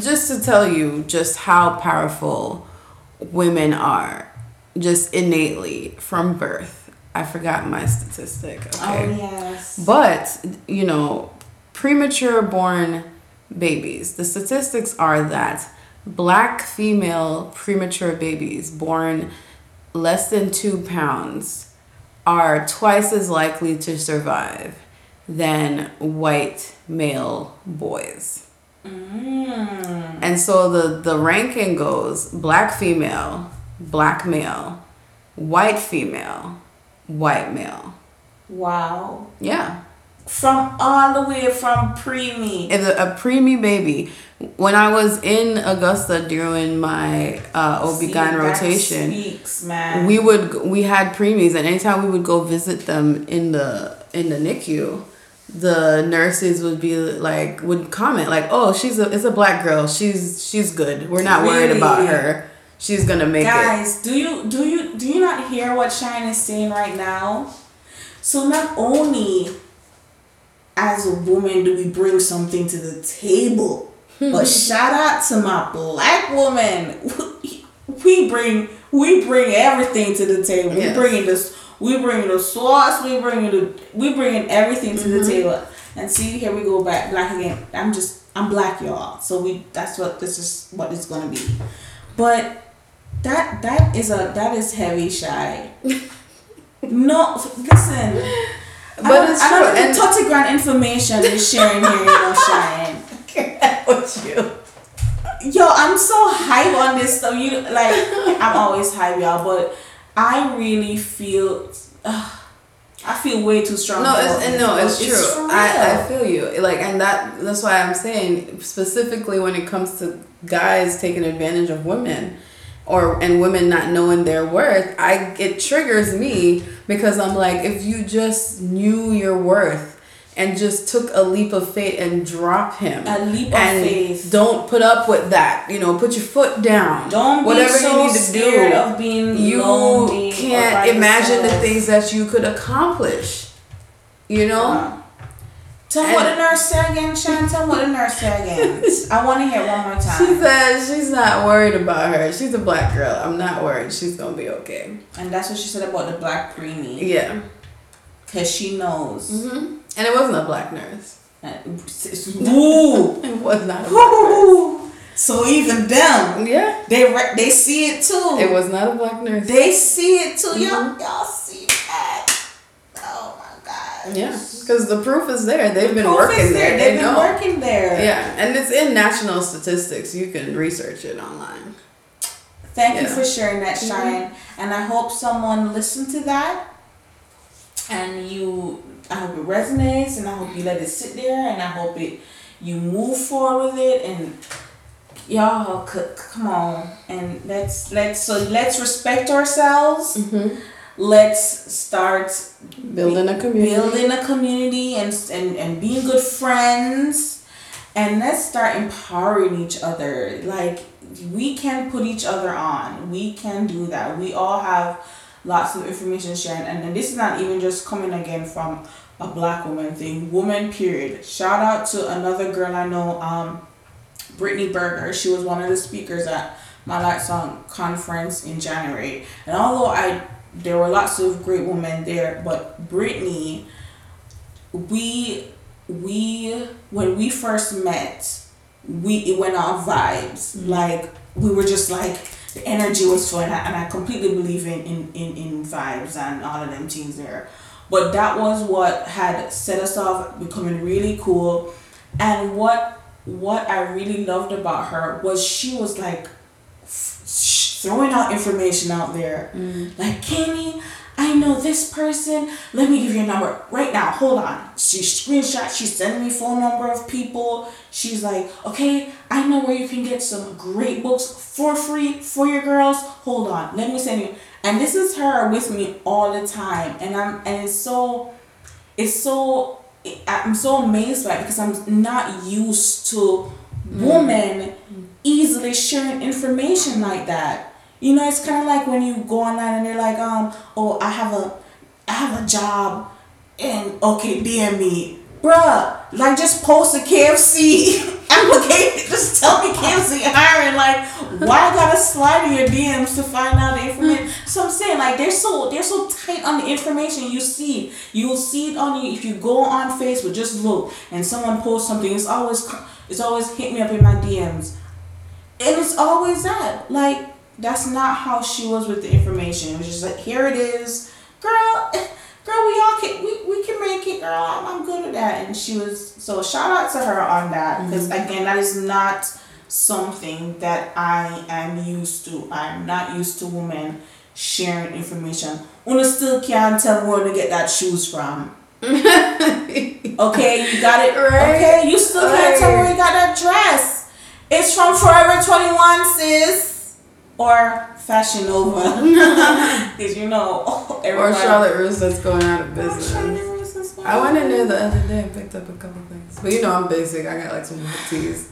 just to tell you just how powerful women are, just innately from birth. I forgot my statistic, okay? Oh, yes. But, you know, premature born babies, the statistics are that black female premature babies born less than two pounds are twice as likely to survive than white male boys. Mm. And so the, the ranking goes black female, black male, white female, white male. Wow. Yeah. From all the way from preemie. If a, a preemie baby, when I was in Augusta during my uh, OB-GYN rotation, Speaks, we would we had preemies, and anytime we would go visit them in the in the NICU, the nurses would be like would comment like, "Oh, she's a it's a black girl. She's she's good. We're not worried about her. She's gonna make it." Guys, do you do you do you not hear what Shine is saying right now? So not only as a woman do we bring something to the table, Hmm. but shout out to my black woman. *laughs* We bring we bring everything to the table. Yes. We bringing this we bringing the sauce, we bringing the we bringing everything to the mm-hmm. table. And see, here we go back black again. I'm just I'm black, y'all. So we that's what this is what it's gonna be. But that that is a that is heavy shy. *laughs* no, listen. But I it's I true, and- the Totti Grand information you're sharing here, you know, Shine. With you. Yo, I'm so hype on this stuff. You like, I'm always hype, y'all, but I really feel, uh, I feel way too strong. No, it's and no, but it's true. for I, I feel you. Like, and that that's why I'm saying specifically when it comes to guys taking advantage of women, or and women not knowing their worth. I it triggers me because I'm like, if you just knew your worth and just took a leap of faith and drop him, A leap of and faith. don't put up with that. You know, put your foot down. Don't be whatever so you need to scared do. of being you lonely or by can't imagine the things that you could accomplish. You know. Uh, Tell me what And- the nurse said again, Shan. Tell what the nurse said again. *laughs* I want to hear one more time. She says she's not worried about her. She's a black girl. I'm not worried. She's gonna be okay. And that's what she said about the black preemie. Yeah. Because she knows. hmm And it wasn't a black nurse. And- Ooh. *laughs* It was not a black Woo. So even them. Yeah. they re- they see it too. It was not a black nurse. They see it too. Mhm. Y'all, y'all see that. Oh my god. Yeah. Because the proof is there. They've been Proof working is there. there. They They've been know. working there. Yeah. And it's in national statistics. You can research it online. Thank you Yeah. for sharing that. Shine. And I hope someone listened to that. And you, I hope it resonates, and I hope you let it sit there, and I hope it, you move forward with it, and y'all, c- come on, and let's let's so let's respect ourselves. Mm-hmm. Let's start Building a community. building a community and, and, and being good friends and let's start empowering each other like we can put each other on we can do that we all have lots of information sharing. And, and this is not even just coming again from a black woman thing. Woman period. Shout out to another girl i know um brittany berger. She was one of the speakers at my light song conference in january. And although i there were lots of great women there, but Brittany, we we when we first met, we it went on vibes. Like we were just like the energy was flowing, and I completely believe in in in, in vibes and all of them things there. But that was what had set us off becoming really cool, and what what I really loved about her was she was like f- throwing out information out there. Mm. Like, Kenny, I know this person. Let me give you a number right now. Hold on. She screenshot. She's sending me phone number of people. She's like, okay, I know where you can get some great books for free for your girls. Hold on. Let me send you. And this is her with me all the time. And I'm and it's so, it's so. I'm so amazed by it because I'm not used to mm. women easily sharing information like that. You know, it's kind of like when you go online and they're like, um, oh, I have a, I have a job, and okay, DM me, bruh. Like, just post a KFC application. just tell me KFC hiring. Like, why I gotta slide in your DMs to find out the information? So I'm saying, like, they're so they're so tight on the information you see. You'll see it on you if you go on Facebook. Just look, and someone posts something. It's always it's always hit me up in my DMs. And it's always that. Like, that's not how she was with the information. It was just like, here it is. Girl, *laughs* girl, we all can, we, we can make it, girl. I'm, I'm good at that. And she was, so shout out to her on that. Because, mm-hmm. again, that is not something that I am used to. I'm not used to women sharing information. Una still can't tell where to get that shoes from. *laughs* Okay, you got it. Right. Okay, you still can't tell where you got that dress. It's from Forever 21, sis. Or Fashion Nova. *laughs* Because you know, Or. Charlotte Russe that's going out of business. Charlotte Russe is going I went in there the other day and picked up a couple things. But you know I'm basic. I got like some teas.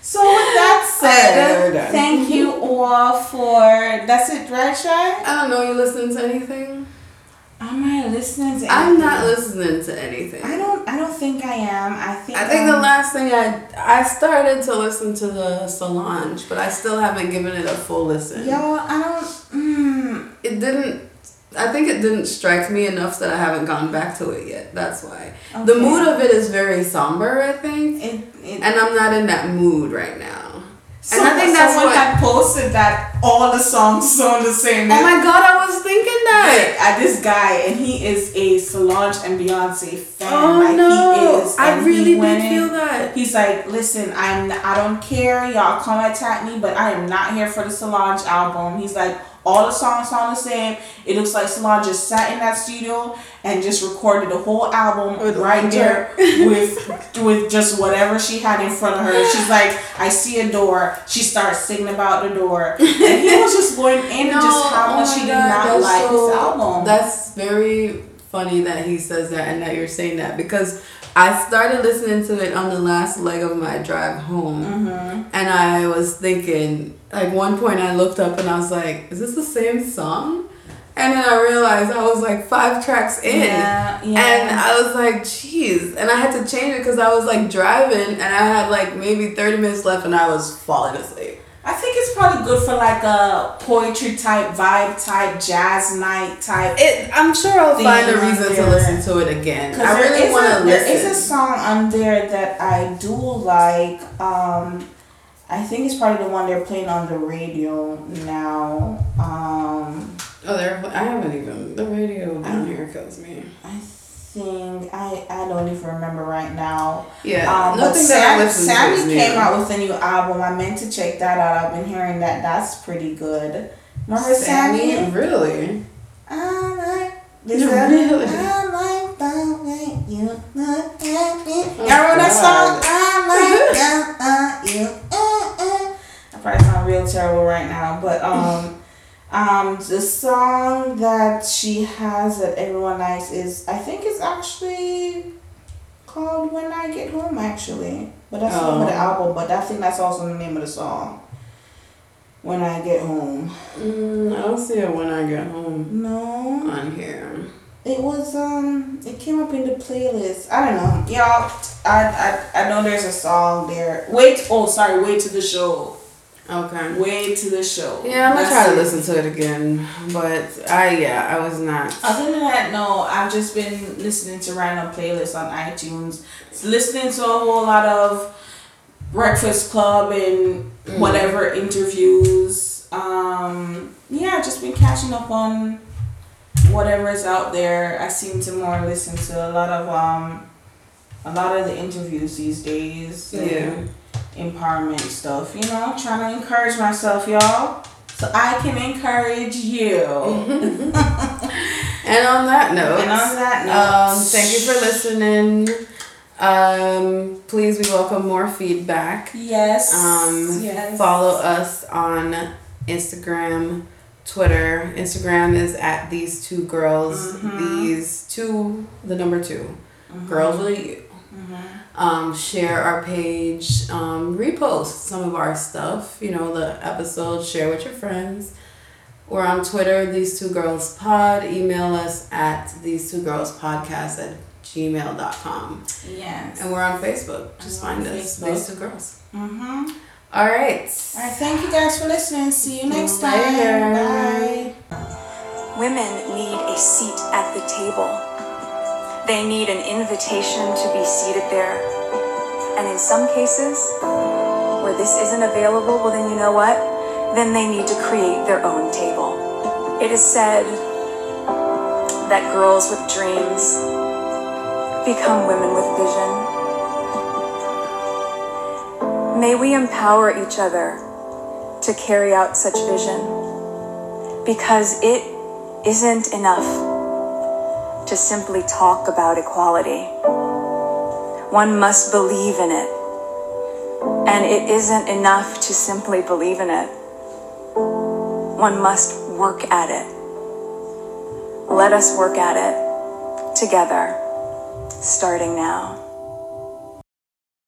So with that *laughs* said, thank you all for that's it, right, Shy? I don't know. You listening to anything? Am I listening to? Anything? I'm not listening to anything. I don't. I don't think I am. I think. I think the um, last thing I I started to listen to the Solange, but I still haven't given it a full listen. Y'all, I don't. Mm, It didn't. I think it didn't strike me enough that I haven't gone back to it yet. That's why. The mood of it is very somber. I think, It. it and I'm not in that mood right now. So, and I think that's someone what- had posted that all the songs sound the same. Oh my god, I was thinking that. at uh, this guy, and he is a Solange and Beyonce fan. Oh like no, he is. I really did in- feel that. He's like, listen, I'm I don't care, y'all come attack me, but I am not here for the Solange album. He's like, all the songs sound the same. It looks like Solange just sat in that studio and just recorded the whole album With right one there with with just whatever she had in front of her. She's like, I see a door. She starts singing about the door, and he was just going into just how oh much my he did not that's like so- this album. That's very funny that he says that and that you're saying that because I started listening to it on the last leg of my drive home. mm-hmm. And I was thinking, like one point I looked up and I was like, is this the same song? And then I realized I was like five tracks in. Yeah, yeah. And I was like, jeez. And I had to change it because I was like driving and I had like maybe 30 minutes left and I was falling asleep. I think it's probably good for like a poetry type, vibe type, jazz night type. It, I'm sure I'll find a reason to listen to it again. I really want to a- There is a song on there that I do like. Um, I think it's probably the one they're playing on the radio now. Um, Oh, there. I haven't even. The radio down here kills me. I think I I don't even remember right now. Yeah, Um, but nothing that I Sam, Sammie is new. came out with a new album. I meant to check that out. I've been hearing that. That's pretty good. Remember Sammie? really? I like No, this. really? I like the way you look at me. Oh, Y'all remember that song? I like the, uh, you. Uh, uh. I probably sound real terrible right now, but um, um, the song that she has that everyone likes is I think it's actually called "When I Get Home." Actually, but that's the name of the Oh. album. But I think that's also the name of the song. When I get home. Mm, I don't see it when I get home No. on here. It was um it came up in the playlist. I don't know. Y'all I I, I know there's a song there. Wait oh sorry, way to the show. Okay. Way to the show. Yeah, I'm gonna That's try to it. listen to it again, but I yeah I was not. Other than that, no, I've just been listening to random playlists on iTunes. Listening to a whole lot of Breakfast Club and Mm. whatever interviews. Um yeah, just been catching up on whatever is out there. I seem to more listen to a lot of um a lot of the interviews these days. and Yeah. Empowerment stuff, you know, trying to encourage myself, y'all. So I can encourage you. *laughs* And on that note, And on that note, um, thank you for listening. Um, please, we welcome more feedback. Yes. Um, yes. Follow us on Instagram, Twitter. Instagram is at these two girls. Mhm. These two, the number 2 Mhm. girls with a U. Mhm. Um, share our page. Um, repost some of our stuff. You know the episodes. Share with your friends. We're on Twitter. These two girls pod. Email us at these two girls podcast at gmail.com. Yes. and we're on Facebook. Just find us. Facebook. These two girls. Mm-hmm. All right. All right. Thank you guys for listening. See you next time. Later. Bye. Women need a seat at the table. They need an invitation to be seated there. And in some cases, where this isn't available, well, then you know what? Then they need to create their own table. It is said that girls with dreams become women with vision. May we empower each other to carry out such vision because it isn't enough to simply talk about equality. One must believe in it. And it isn't enough to simply believe in it. One must work at it. Let us work at it together, starting now.